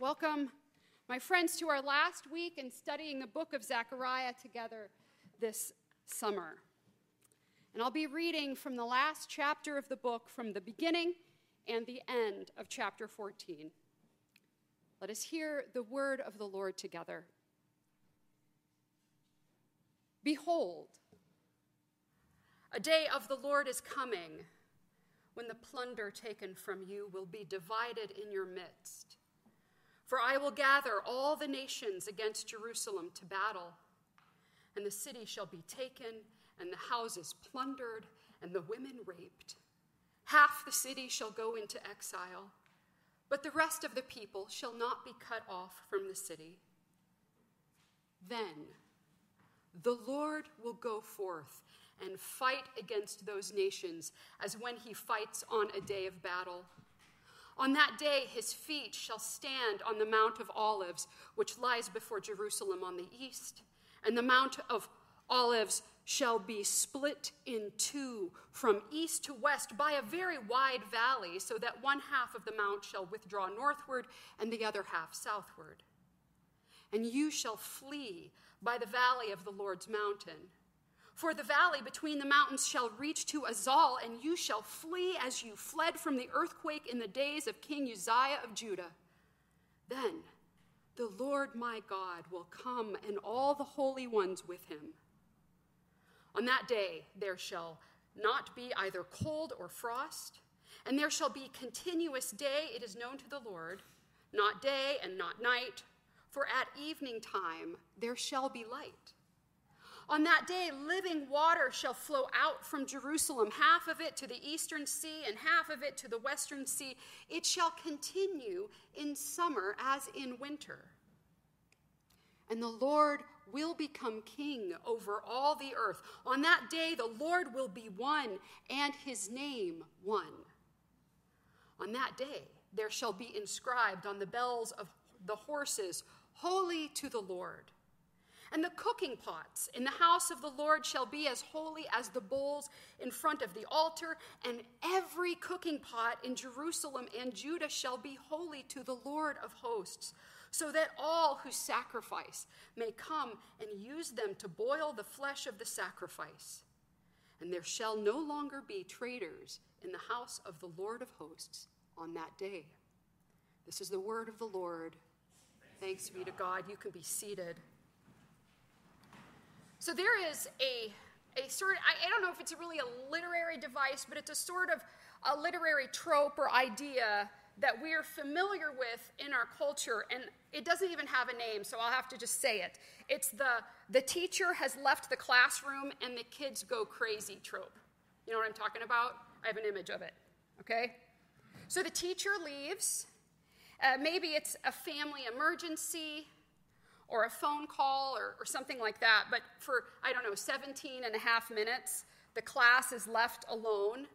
Welcome, my friends, to our last week in studying the book of Zechariah together this summer. And I'll be reading from the last chapter of the book, from the beginning and the end of chapter 14. Let us hear the word of the Lord together. Behold, a day of the Lord is coming when the plunder taken from you will be divided in your midst. For I will gather all the nations against Jerusalem to battle, and the city shall be taken, and the houses plundered, and the women raped. Half the city shall go into exile, but the rest of the people shall not be cut off from the city. Then the Lord will go forth and fight against those nations as when he fights on a day of battle. On that day, his feet shall stand on the Mount of Olives, which lies before Jerusalem on the east, and the Mount of Olives shall be split in two from east to west by a very wide valley, so that one half of the mount shall withdraw northward and the other half southward. And you shall flee by the valley of the Lord's mountain. For the valley between the mountains shall reach to Azal, and you shall flee as you fled from the earthquake in the days of King Uzziah of Judah. Then the Lord my God will come, and all the holy ones with him. On that day there shall not be either cold or frost, and there shall be continuous day, it is known to the Lord, not day and not night, for at evening time there shall be light. On that day, living water shall flow out from Jerusalem, half of it to the eastern sea and half of it to the western sea. It shall continue in summer as in winter. And the Lord will become king over all the earth. On that day, the Lord will be one, and his name one. On that day, there shall be inscribed on the bells of the horses, Holy to the Lord. And the cooking pots in the house of the Lord shall be as holy as the bowls in front of the altar, and every cooking pot in Jerusalem and Judah shall be holy to the Lord of hosts, so that all who sacrifice may come and use them to boil the flesh of the sacrifice. And there shall no longer be traitors in the house of the Lord of hosts on that day. This is the word of the Lord. Thanks be to God. You can be seated. So there is a, a sort of, I, I don't know if it's really a literary device, but it's a sort of a literary trope or idea that we are familiar with in our culture, and it doesn't even have a name, so I'll have to just say it. It's the the teacher has left the classroom and the kids go crazy trope. You know what I'm talking about? I have an image of it. Okay? So the teacher leaves. Uh, maybe it's a family emergency or a phone call or, or something like that. But for, I don't know, 17 and a half minutes, the class is left alone.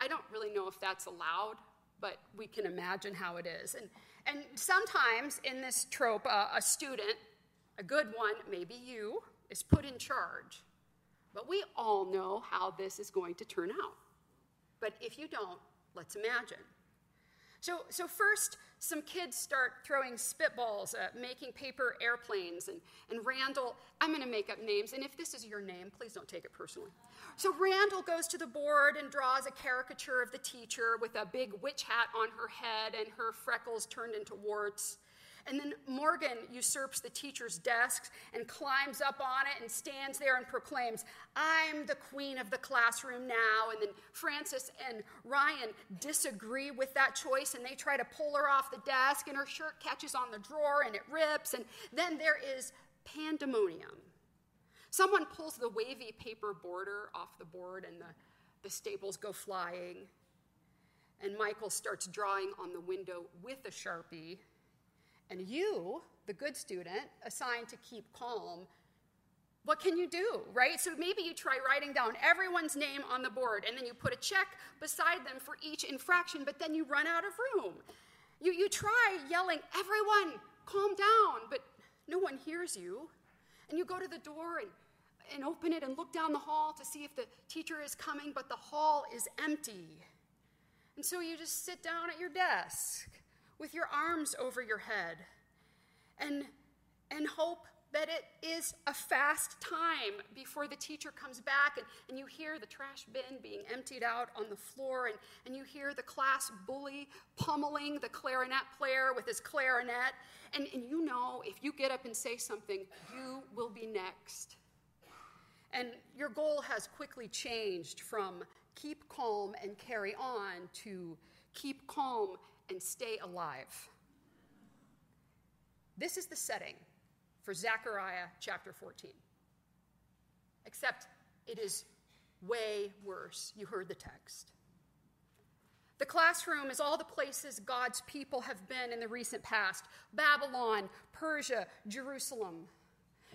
I don't really know if that's allowed, but we can imagine how it is. And, and sometimes in this trope, uh, a student, a good one, maybe you, is put in charge. But we all know how this is going to turn out. But if you don't, let's imagine. So, so first, some kids start throwing spitballs, uh, making paper airplanes, and, and Randall, I'm going to make up names, and if this is your name, please don't take it personally. So Randall goes to the board and draws a caricature of the teacher with a big witch hat on her head and her freckles turned into warts. And then Morgan usurps the teacher's desk and climbs up on it and stands there and proclaims, I'm the queen of the classroom now. And then Francis and Ryan disagree with that choice and they try to pull her off the desk, and her shirt catches on the drawer and it rips. And then there is pandemonium. Someone pulls the wavy paper border off the board and the, the staples go flying. And Michael starts drawing on the window with a sharpie and you, the good student, assigned to keep calm, what can you do, right? So maybe you try writing down everyone's name on the board and then you put a check beside them for each infraction, but then you run out of room. You, you try yelling, everyone, calm down, but no one hears you. And you go to the door and, and open it and look down the hall to see if the teacher is coming, but the hall is empty. And so you just sit down at your desk with your arms over your head and, and hope that it is a fast time before the teacher comes back and, and you hear the trash bin being emptied out on the floor and, and you hear the class bully pummeling the clarinet player with his clarinet. And, and you know if you get up and say something, you will be next. And your goal has quickly changed from keep calm and carry on to keep calm and stay alive. This is the setting for Zechariah chapter 14. Except it is way worse. You heard the text. The classroom is all the places God's people have been in the recent past Babylon, Persia, Jerusalem.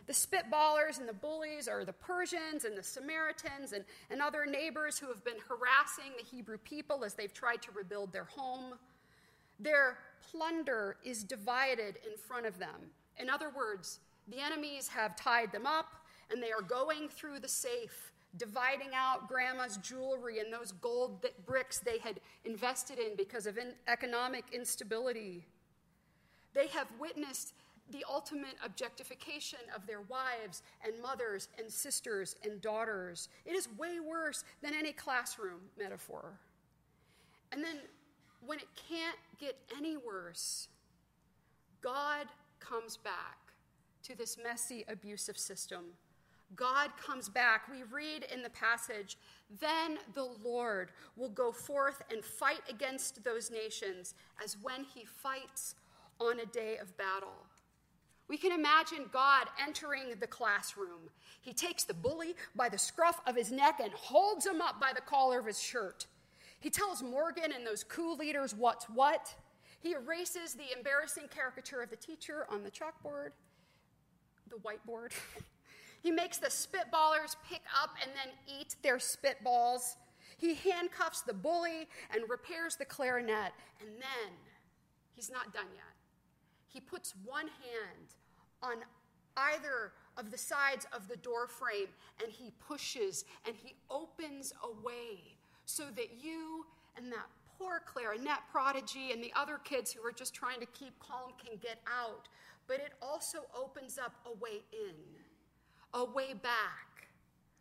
The spitballers and the bullies are the Persians and the Samaritans and, and other neighbors who have been harassing the Hebrew people as they've tried to rebuild their home. Their plunder is divided in front of them. In other words, the enemies have tied them up and they are going through the safe, dividing out grandma's jewelry and those gold bricks they had invested in because of in economic instability. They have witnessed the ultimate objectification of their wives and mothers and sisters and daughters. It is way worse than any classroom metaphor. And then, when it can't get any worse, God comes back to this messy, abusive system. God comes back. We read in the passage, then the Lord will go forth and fight against those nations as when he fights on a day of battle. We can imagine God entering the classroom. He takes the bully by the scruff of his neck and holds him up by the collar of his shirt. He tells Morgan and those coup leaders what's what. He erases the embarrassing caricature of the teacher on the chalkboard the whiteboard. he makes the spitballers pick up and then eat their spitballs. He handcuffs the bully and repairs the clarinet. And then, he's not done yet. He puts one hand on either of the sides of the door frame and he pushes and he opens a way so that you and that poor clarinet prodigy and the other kids who are just trying to keep calm can get out but it also opens up a way in, a way back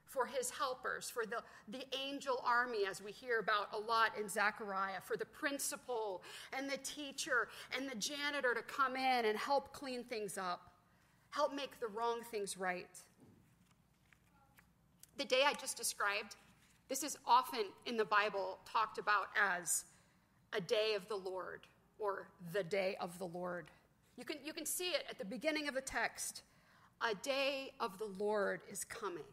for his helpers, for the, the angel army, as we hear about a lot in Zechariah, for the principal and the teacher and the janitor to come in and help clean things up, help make the wrong things right. The day I just described, this is often in the Bible talked about as a day of the Lord or the day of the Lord. You can, you can see it at the beginning of the text. A day of the Lord is coming.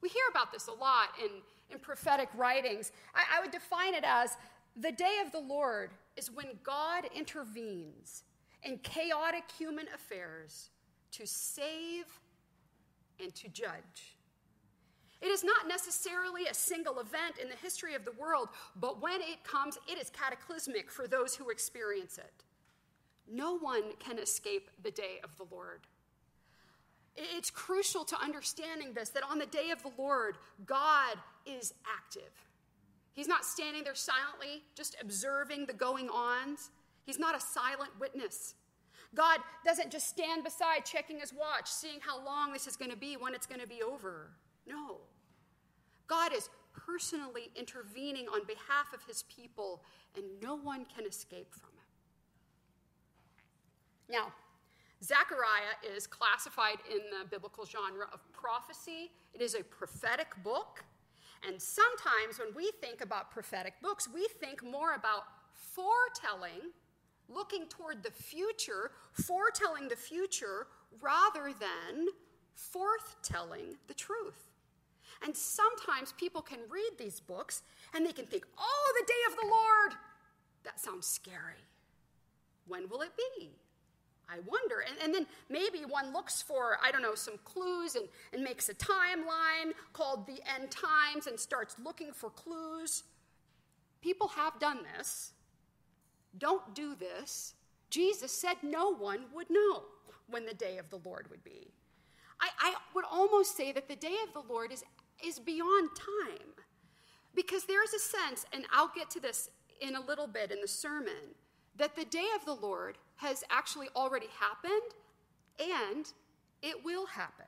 We hear about this a lot in, in prophetic writings. I, I would define it as the day of the Lord is when God intervenes in chaotic human affairs to save and to judge. It is not necessarily a single event in the history of the world, but when it comes, it is cataclysmic for those who experience it. No one can escape the day of the Lord. It's crucial to understanding this that on the day of the Lord, God is active. He's not standing there silently, just observing the going ons. He's not a silent witness. God doesn't just stand beside checking his watch, seeing how long this is going to be, when it's going to be over. No. God is personally intervening on behalf of his people, and no one can escape from it. now, Zechariah is classified in the biblical genre of prophecy. It is a prophetic book. And sometimes when we think about prophetic books, we think more about foretelling, looking toward the future, foretelling the future, rather than forthtelling the truth. And sometimes people can read these books and they can think, oh, the day of the Lord. That sounds scary. When will it be? I wonder. And, and, then maybe one looks for, I don't know, some clues and, and makes a timeline called the end times and starts looking for clues. People have done this. Don't do this. Jesus said no one would know when the day of the Lord would be. I, I would almost say that the day of the Lord is, is beyond time. Because there is a sense, and I'll get to this in a little bit in the sermon, that the day of the Lord has actually already happened and it will happen.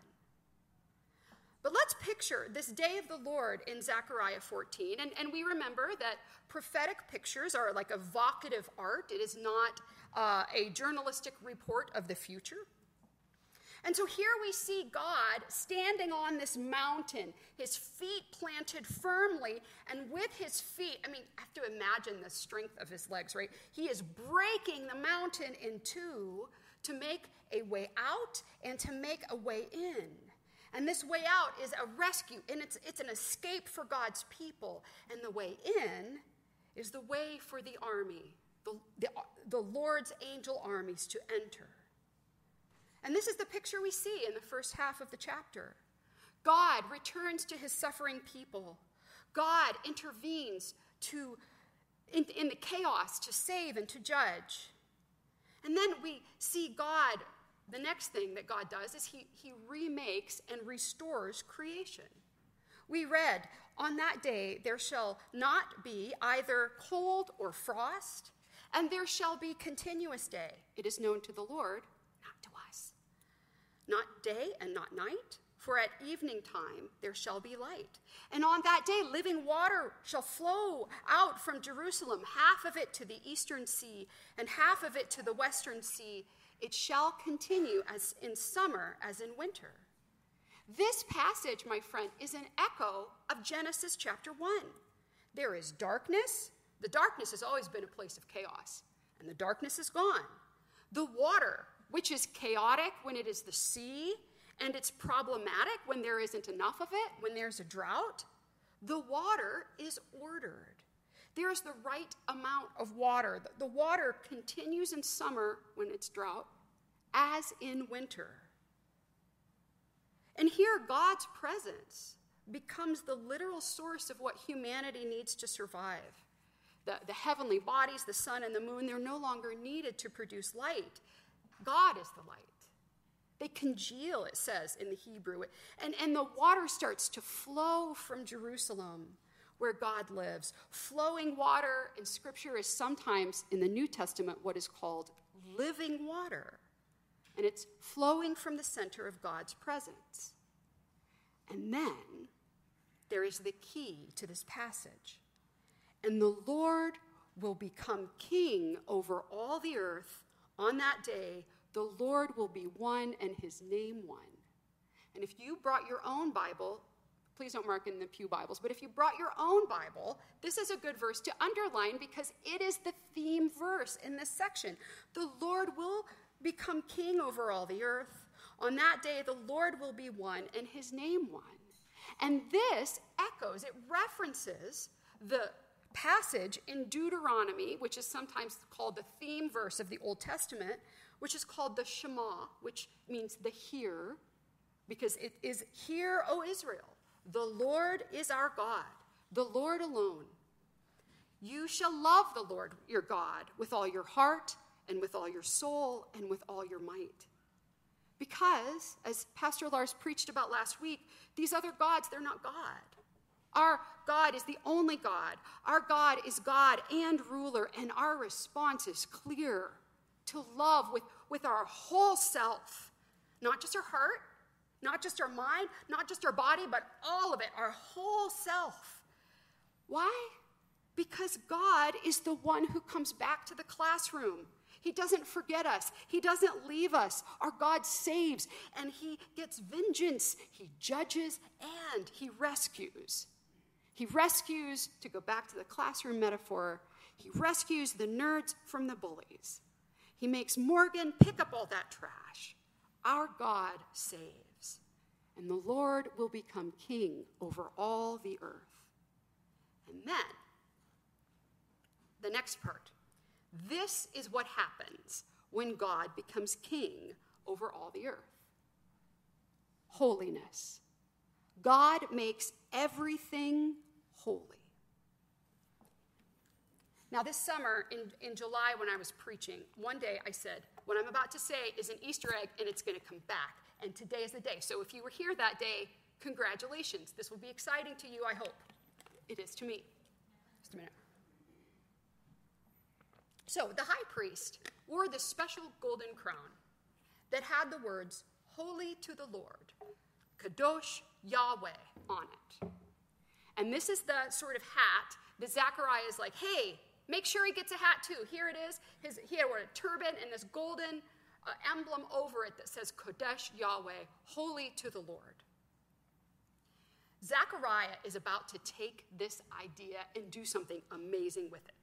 But let's picture this day of the Lord in Zechariah 14. And, and we remember that prophetic pictures are like evocative art, it is not uh, a journalistic report of the future. And so here we see God standing on this mountain, his feet planted firmly, and with his feet, I mean, I have to imagine the strength of his legs, right? He is breaking the mountain in two to make a way out and to make a way in. And this way out is a rescue, and it's, it's an escape for God's people. And the way in is the way for the army, the, the, the Lord's angel armies to enter. And this is the picture we see in the first half of the chapter. God returns to his suffering people. God intervenes to, in, in the chaos to save and to judge. And then we see God, the next thing that God does is he, he remakes and restores creation. We read, On that day there shall not be either cold or frost, and there shall be continuous day. It is known to the Lord not day and not night, for at evening time there shall be light. And on that day, living water shall flow out from Jerusalem, half of it to the eastern sea, and half of it to the western sea. It shall continue as in summer as in winter. This passage, my friend, is an echo of Genesis chapter 1. There is darkness. The darkness has always been a place of chaos, and the darkness is gone. The water which is chaotic when it is the sea, and it's problematic when there isn't enough of it, when there's a drought. The water is ordered. There's the right amount of water. The water continues in summer when it's drought, as in winter. And here, God's presence becomes the literal source of what humanity needs to survive. The, the heavenly bodies, the sun and the moon, they're no longer needed to produce light. God is the light. They congeal, it says in the Hebrew. And, and the water starts to flow from Jerusalem, where God lives. Flowing water in Scripture is sometimes in the New Testament what is called living water. And it's flowing from the center of God's presence. And then there is the key to this passage. And the Lord will become king over all the earth on that day, the Lord will be one and his name one. And if you brought your own Bible, please don't mark in the Pew Bibles, but if you brought your own Bible, this is a good verse to underline because it is the theme verse in this section. The Lord will become king over all the earth. On that day, the Lord will be one and his name one. And this echoes, it references the passage in Deuteronomy, which is sometimes called the theme verse of the Old Testament, which is called the Shema, which means the hear, because it is hear, O Israel, the Lord is our God, the Lord alone. You shall love the Lord your God with all your heart and with all your soul and with all your might. Because, as Pastor Lars preached about last week, these other gods, they're not God. Our God is the only God. Our God is God and ruler, and our response is clear to love with, with our whole self, not just our heart, not just our mind, not just our body, but all of it, our whole self. Why? Because God is the one who comes back to the classroom. He doesn't forget us. He doesn't leave us. Our God saves and He gets vengeance. He judges and He rescues. He rescues, to go back to the classroom metaphor, he rescues the nerds from the bullies. He makes Morgan pick up all that trash. Our God saves, and the Lord will become king over all the earth. And then, the next part this is what happens when God becomes king over all the earth holiness. God makes everything holy. Now, this summer in, in July, when I was preaching, one day I said, What I'm about to say is an Easter egg and it's going to come back. And today is the day. So if you were here that day, congratulations. This will be exciting to you, I hope. It is to me. Just a minute. So the high priest wore this special golden crown that had the words, Holy to the Lord, Kadosh Yahweh on it. And this is the sort of hat that Zechariah is like, hey, make sure he gets a hat too. Here it is. His, he had a turban and this golden uh, emblem over it that says Kodesh Yahweh, holy to the Lord. Zechariah is about to take this idea and do something amazing with it.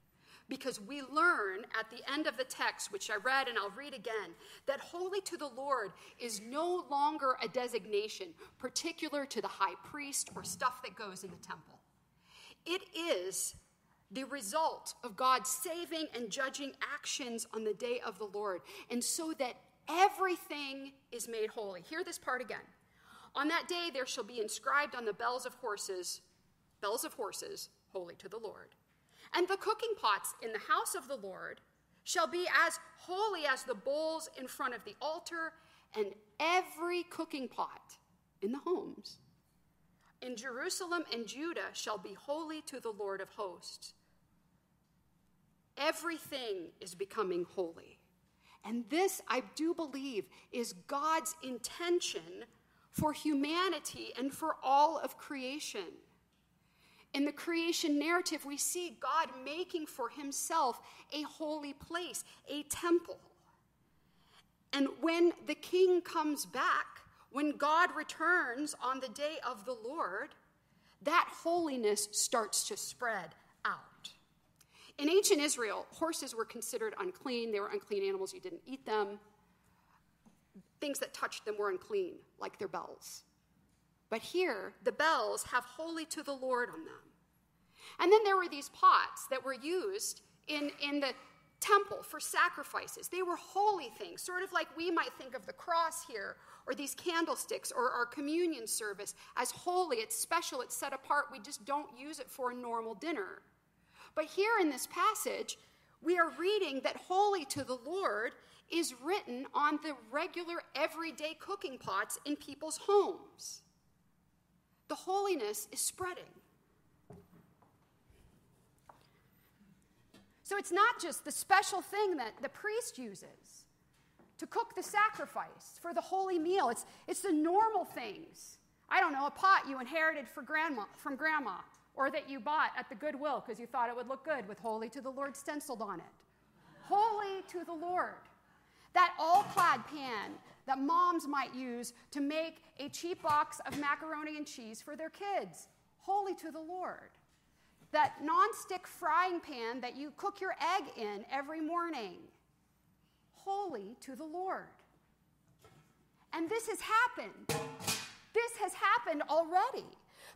Because we learn at the end of the text, which I read and I'll read again, that holy to the Lord is no longer a designation particular to the high priest or stuff that goes in the temple. It is the result of God's saving and judging actions on the day of the Lord, and so that everything is made holy. Hear this part again. On that day there shall be inscribed on the bells of horses, bells of horses, holy to the Lord. And the cooking pots in the house of the Lord shall be as holy as the bowls in front of the altar, and every cooking pot in the homes in Jerusalem and Judah shall be holy to the Lord of hosts. Everything is becoming holy. And this, I do believe, is God's intention for humanity and for all of creation. In the creation narrative, we see God making for himself a holy place, a temple. And when the king comes back, when God returns on the day of the Lord, that holiness starts to spread out. In ancient Israel, horses were considered unclean. They were unclean animals, you didn't eat them. Things that touched them were unclean, like their bells. But here, the bells have holy to the Lord on them. And then there were these pots that were used in, in the temple for sacrifices. They were holy things, sort of like we might think of the cross here or these candlesticks or our communion service as holy, it's special, it's set apart. We just don't use it for a normal dinner. But here in this passage, we are reading that holy to the Lord is written on the regular, everyday cooking pots in people's homes. The holiness is spreading. So it's not just the special thing that the priest uses to cook the sacrifice for the holy meal. It's, it's the normal things. I don't know, a pot you inherited for grandma, from grandma or that you bought at the Goodwill because you thought it would look good with Holy to the Lord stenciled on it. Holy to the Lord. That All-Clad pan that moms might use to make a cheap box of macaroni and cheese for their kids. Holy to the Lord. That non-stick frying pan that you cook your egg in every morning holy to the Lord. And this has happened. This has happened already.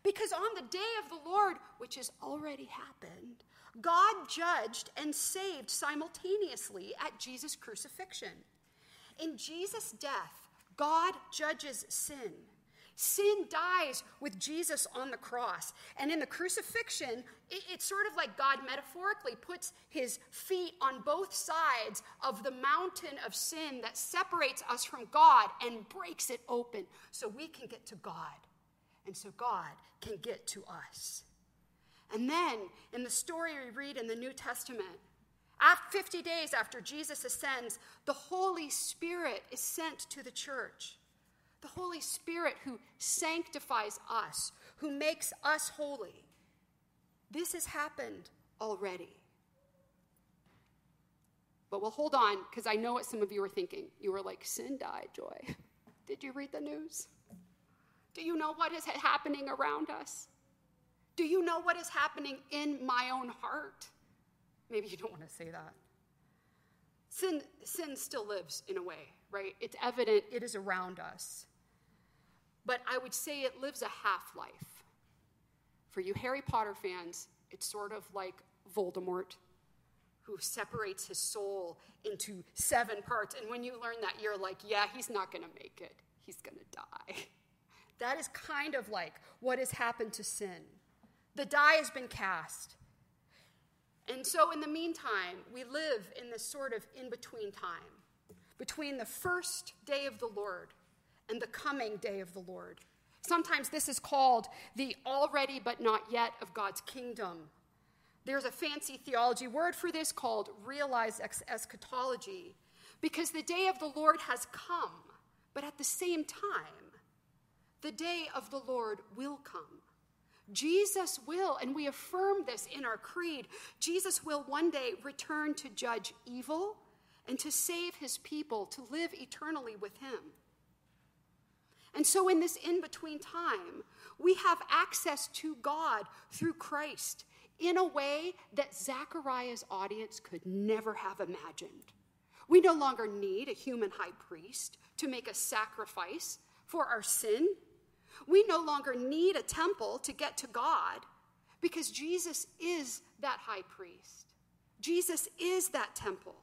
Because on the day of the Lord, which has already happened, God judged and saved simultaneously at Jesus' crucifixion. In Jesus' death, God judges sin. Sin dies with Jesus on the cross. And in the crucifixion, it, it's sort of like God metaphorically puts his feet on both sides of the mountain of sin that separates us from God and breaks it open so we can get to God. And so God can get to us. And then in the story we read in the New Testament, after 50 days after Jesus ascends, the Holy Spirit is sent to the church the Holy Spirit who sanctifies us, who makes us holy. This has happened already. But we'll hold on because I know what some of you are thinking. You were like, Sin died, Joy. Did you read the news? Do you know what is happening around us? Do you know what is happening in my own heart? Maybe you don't want to say that. Sin, sin still lives in a way, right? It's evident, it is around us but I would say it lives a half life. For you Harry Potter fans, it's sort of like Voldemort, who separates his soul into seven parts. And when you learn that, you're like, yeah, he's not going to make it, he's going to die. That is kind of like what has happened to sin. The die has been cast. And so, in the meantime, we live in this sort of in between time between the first day of the Lord and the coming day of the Lord. Sometimes this is called the already but not yet of God's kingdom. There's a fancy theology word for this called realized eschatology, because the day of the Lord has come, but at the same time, the day of the Lord will come. Jesus will, and we affirm this in our creed, Jesus will one day return to judge evil and to save his people to live eternally with him. And so, in this in between time, we have access to God through Christ in a way that Zechariah's audience could never have imagined. We no longer need a human high priest to make a sacrifice for our sin. We no longer need a temple to get to God because Jesus is that high priest. Jesus is that temple.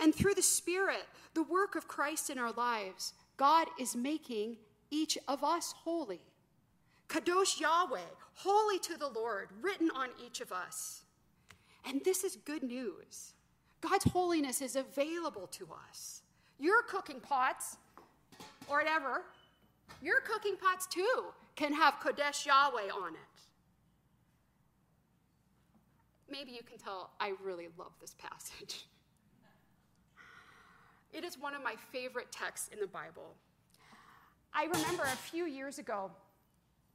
And through the Spirit, the work of Christ in our lives, God is making each of us holy. Kadosh Yahweh, holy to the Lord, written on each of us. And this is good news. God's holiness is available to us. Your cooking pots, or whatever, your cooking pots too can have Kodesh Yahweh on it. Maybe you can tell I really love this passage. It is one of my favorite texts in the Bible. I remember a few years ago,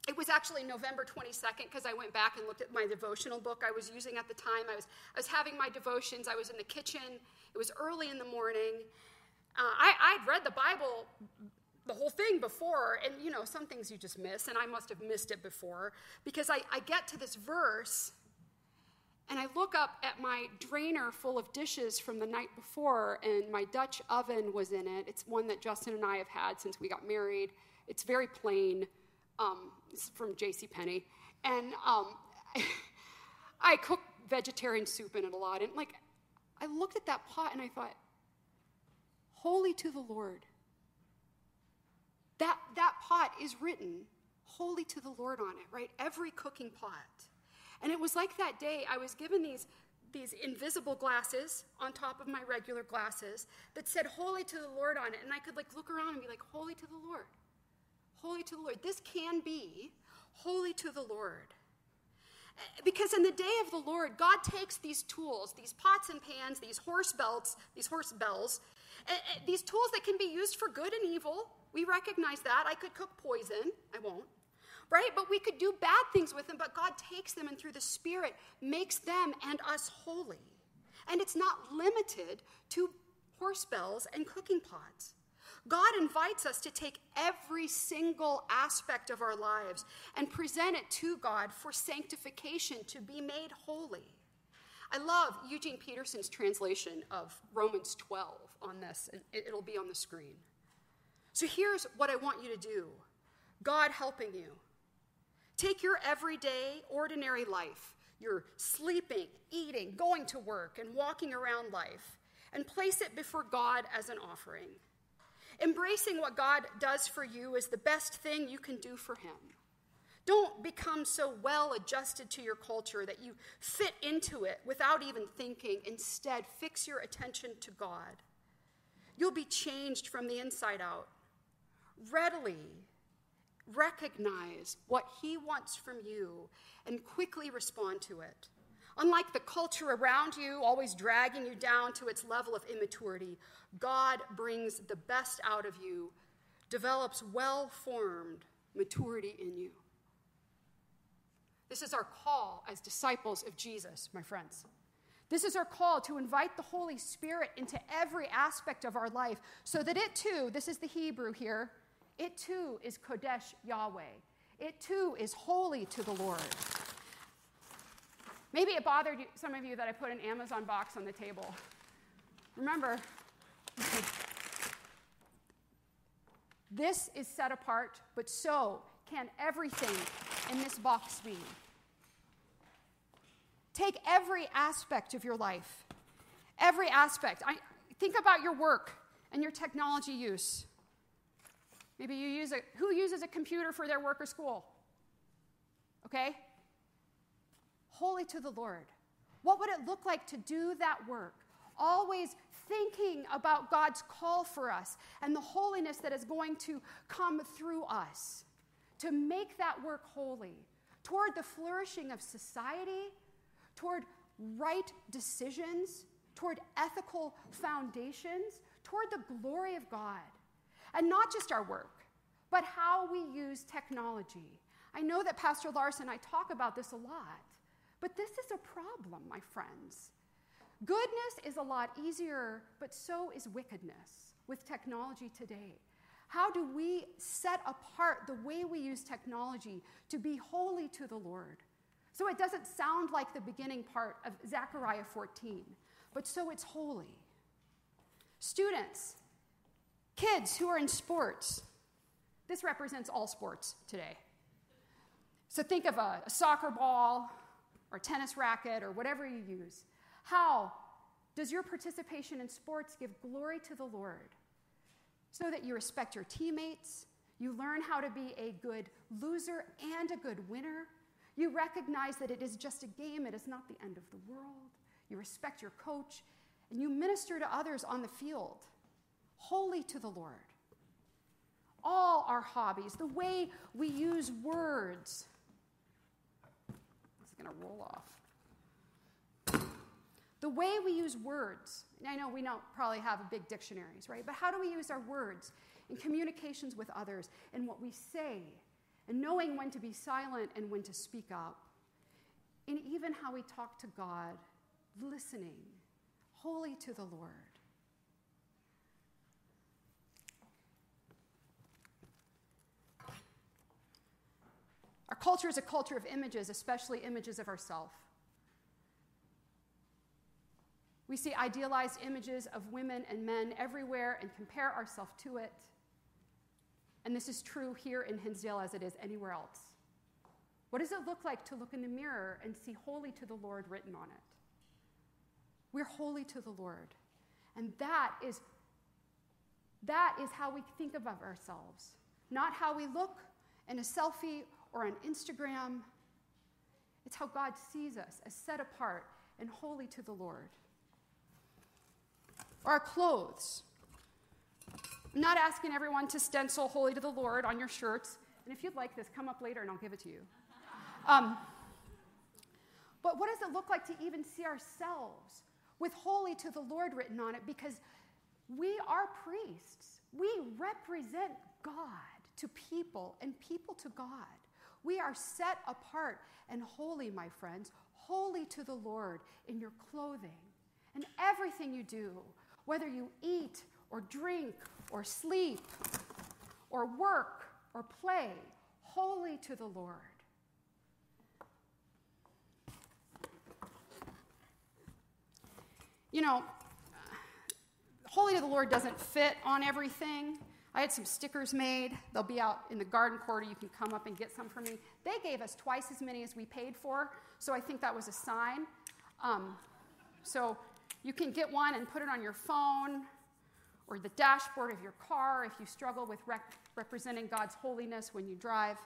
it was actually November 22nd because I went back and looked at my devotional book I was using at the time. I was, I was having my devotions, I was in the kitchen, it was early in the morning. Uh, I, I'd read the Bible, the whole thing before, and you know, some things you just miss, and I must have missed it before because I, I get to this verse and I look up at my drainer full of dishes from the night before, and my Dutch oven was in it. It's one that Justin and I have had since we got married. It's very plain. Um, it's from J.C. Penney, and um, I cook vegetarian soup in it a lot. And like, I looked at that pot and I thought, "Holy to the Lord." That that pot is written, "Holy to the Lord" on it, right? Every cooking pot. And it was like that day I was given these, these invisible glasses on top of my regular glasses that said holy to the Lord on it. And I could like look around and be like, holy to the Lord. Holy to the Lord. This can be holy to the Lord. Because in the day of the Lord, God takes these tools, these pots and pans, these horse belts, these horse bells, these tools that can be used for good and evil. We recognize that. I could cook poison. I won't right? But we could do bad things with them, but God takes them and through the Spirit makes them and us holy. And it's not limited to horse bells and cooking pots. God invites us to take every single aspect of our lives and present it to God for sanctification, to be made holy. I love Eugene Peterson's translation of Romans 12 on this, and it'll be on the screen. So here's what I want you to do God helping you. Take your everyday, ordinary life, your sleeping, eating, going to work, and walking around life, and place it before God as an offering. Embracing what God does for you is the best thing you can do for Him. Don't become so well adjusted to your culture that you fit into it without even thinking. Instead, fix your attention to God. You'll be changed from the inside out. Readily recognize what He wants from you and quickly respond to it. Unlike the culture around you, always dragging you down to its level of immaturity, God brings the best out of you, develops well formed maturity in you. This is our call as disciples of Jesus, my friends. This is our call to invite the Holy Spirit into every aspect of our life so that it too, this is the Hebrew here, it too is Kodesh Yahweh. It too is holy to the Lord. Maybe it bothered you, some of you that I put an Amazon box on the table. Remember, this is set apart, but so can everything in this box be. Take every aspect of your life, every aspect. I, think about your work and your technology use. Maybe you use a, who uses a computer for their work or school? Okay? Holy to the Lord. What would it look like to do that work? Always thinking about God's call for us and the holiness that is going to come through us to make that work holy toward the flourishing of society, toward right decisions, toward ethical foundations, toward the glory of God. And not just our work, but how we use technology. I know that Pastor Larson and I talk about this a lot, but this is a problem, my friends. Goodness is a lot easier, but so is wickedness with technology today. How do we set apart the way we use technology to be holy to the Lord? So it doesn't sound like the beginning part of Zechariah 14, but so it's holy. Students, kids who are in sports, this represents all sports today. So think of a, a soccer ball or tennis racket or whatever you use. How does your participation in sports give glory to the Lord? So that you respect your teammates, you learn how to be a good loser and a good winner. You recognize that it is just a game, it is not the end of the world. You respect your coach, and you minister to others on the field, holy to the Lord. All our hobbies, the way we use words. Going to roll off. The way we use words, I know we don't probably have big dictionaries, right? But how do we use our words in communications with others and what we say, and knowing when to be silent and when to speak up, and even how we talk to God, listening, holy to the Lord. Our culture is a culture of images, especially images of ourselves. We see idealized images of women and men everywhere and compare ourselves to it. And this is true here in Hinsdale as it is anywhere else. What does it look like to look in the mirror and see holy to the Lord written on it? We're holy to the Lord. And that is that is how we think of ourselves, not how we look in a selfie or on Instagram. It's how God sees us as set apart and holy to the Lord. Our clothes. I'm not asking everyone to stencil holy to the Lord on your shirts. And if you'd like this, come up later and I'll give it to you. Um, but what does it look like to even see ourselves with holy to the Lord written on it? Because we are priests, we represent God to people and people to God. We are set apart and holy, my friends, holy to the Lord in your clothing and everything you do whether you eat or drink or sleep or work or play, holy to the Lord. You know, holy to the Lord doesn't fit on everything. I had some stickers made. They'll be out in the garden quarter. You can come up and get some from me. They gave us twice as many as we paid for, so I think that was a sign. Um, so you can get one and put it on your phone or the dashboard of your car if you struggle with rec- representing God's holiness when you drive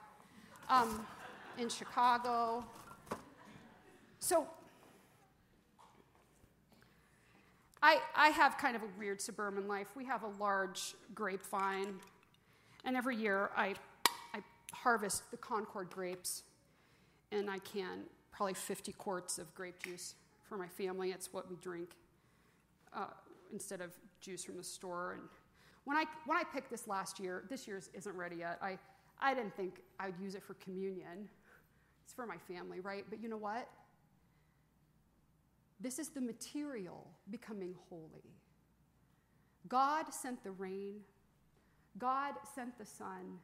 um, in Chicago. So, I, I have kind of a weird suburban life. We have a large grapevine, and every year I, I harvest the Concord grapes, and I can probably 50 quarts of grape juice for my family. It's what we drink uh, instead of juice from the store. And when I, when I picked this last year, this year's isn't ready yet. I, I didn't think I'd use it for communion. It's for my family, right? But you know what? This is the material becoming holy. God sent the rain, God sent the sun,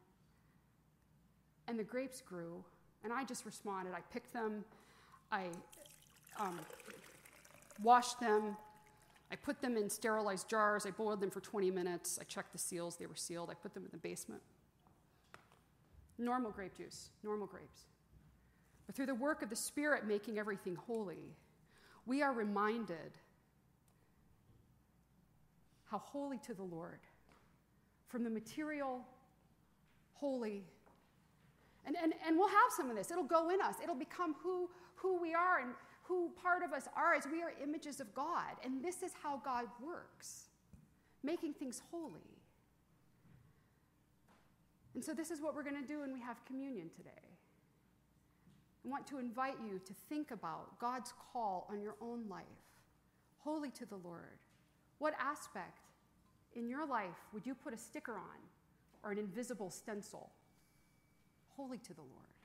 and the grapes grew. And I just responded. I picked them, I um, washed them, I put them in sterilized jars. I boiled them for 20 minutes. I checked the seals, they were sealed. I put them in the basement. Normal grape juice, normal grapes. But through the work of the Spirit making everything holy, we are reminded how holy to the Lord. From the material, holy. And, and, and we'll have some of this. It'll go in us. It'll become who, who we are. And who part of us are as we are images of God. And this is how God works, making things holy. And so, this is what we're going to do when we have communion today. I want to invite you to think about God's call on your own life. Holy to the Lord. What aspect in your life would you put a sticker on or an invisible stencil? Holy to the Lord.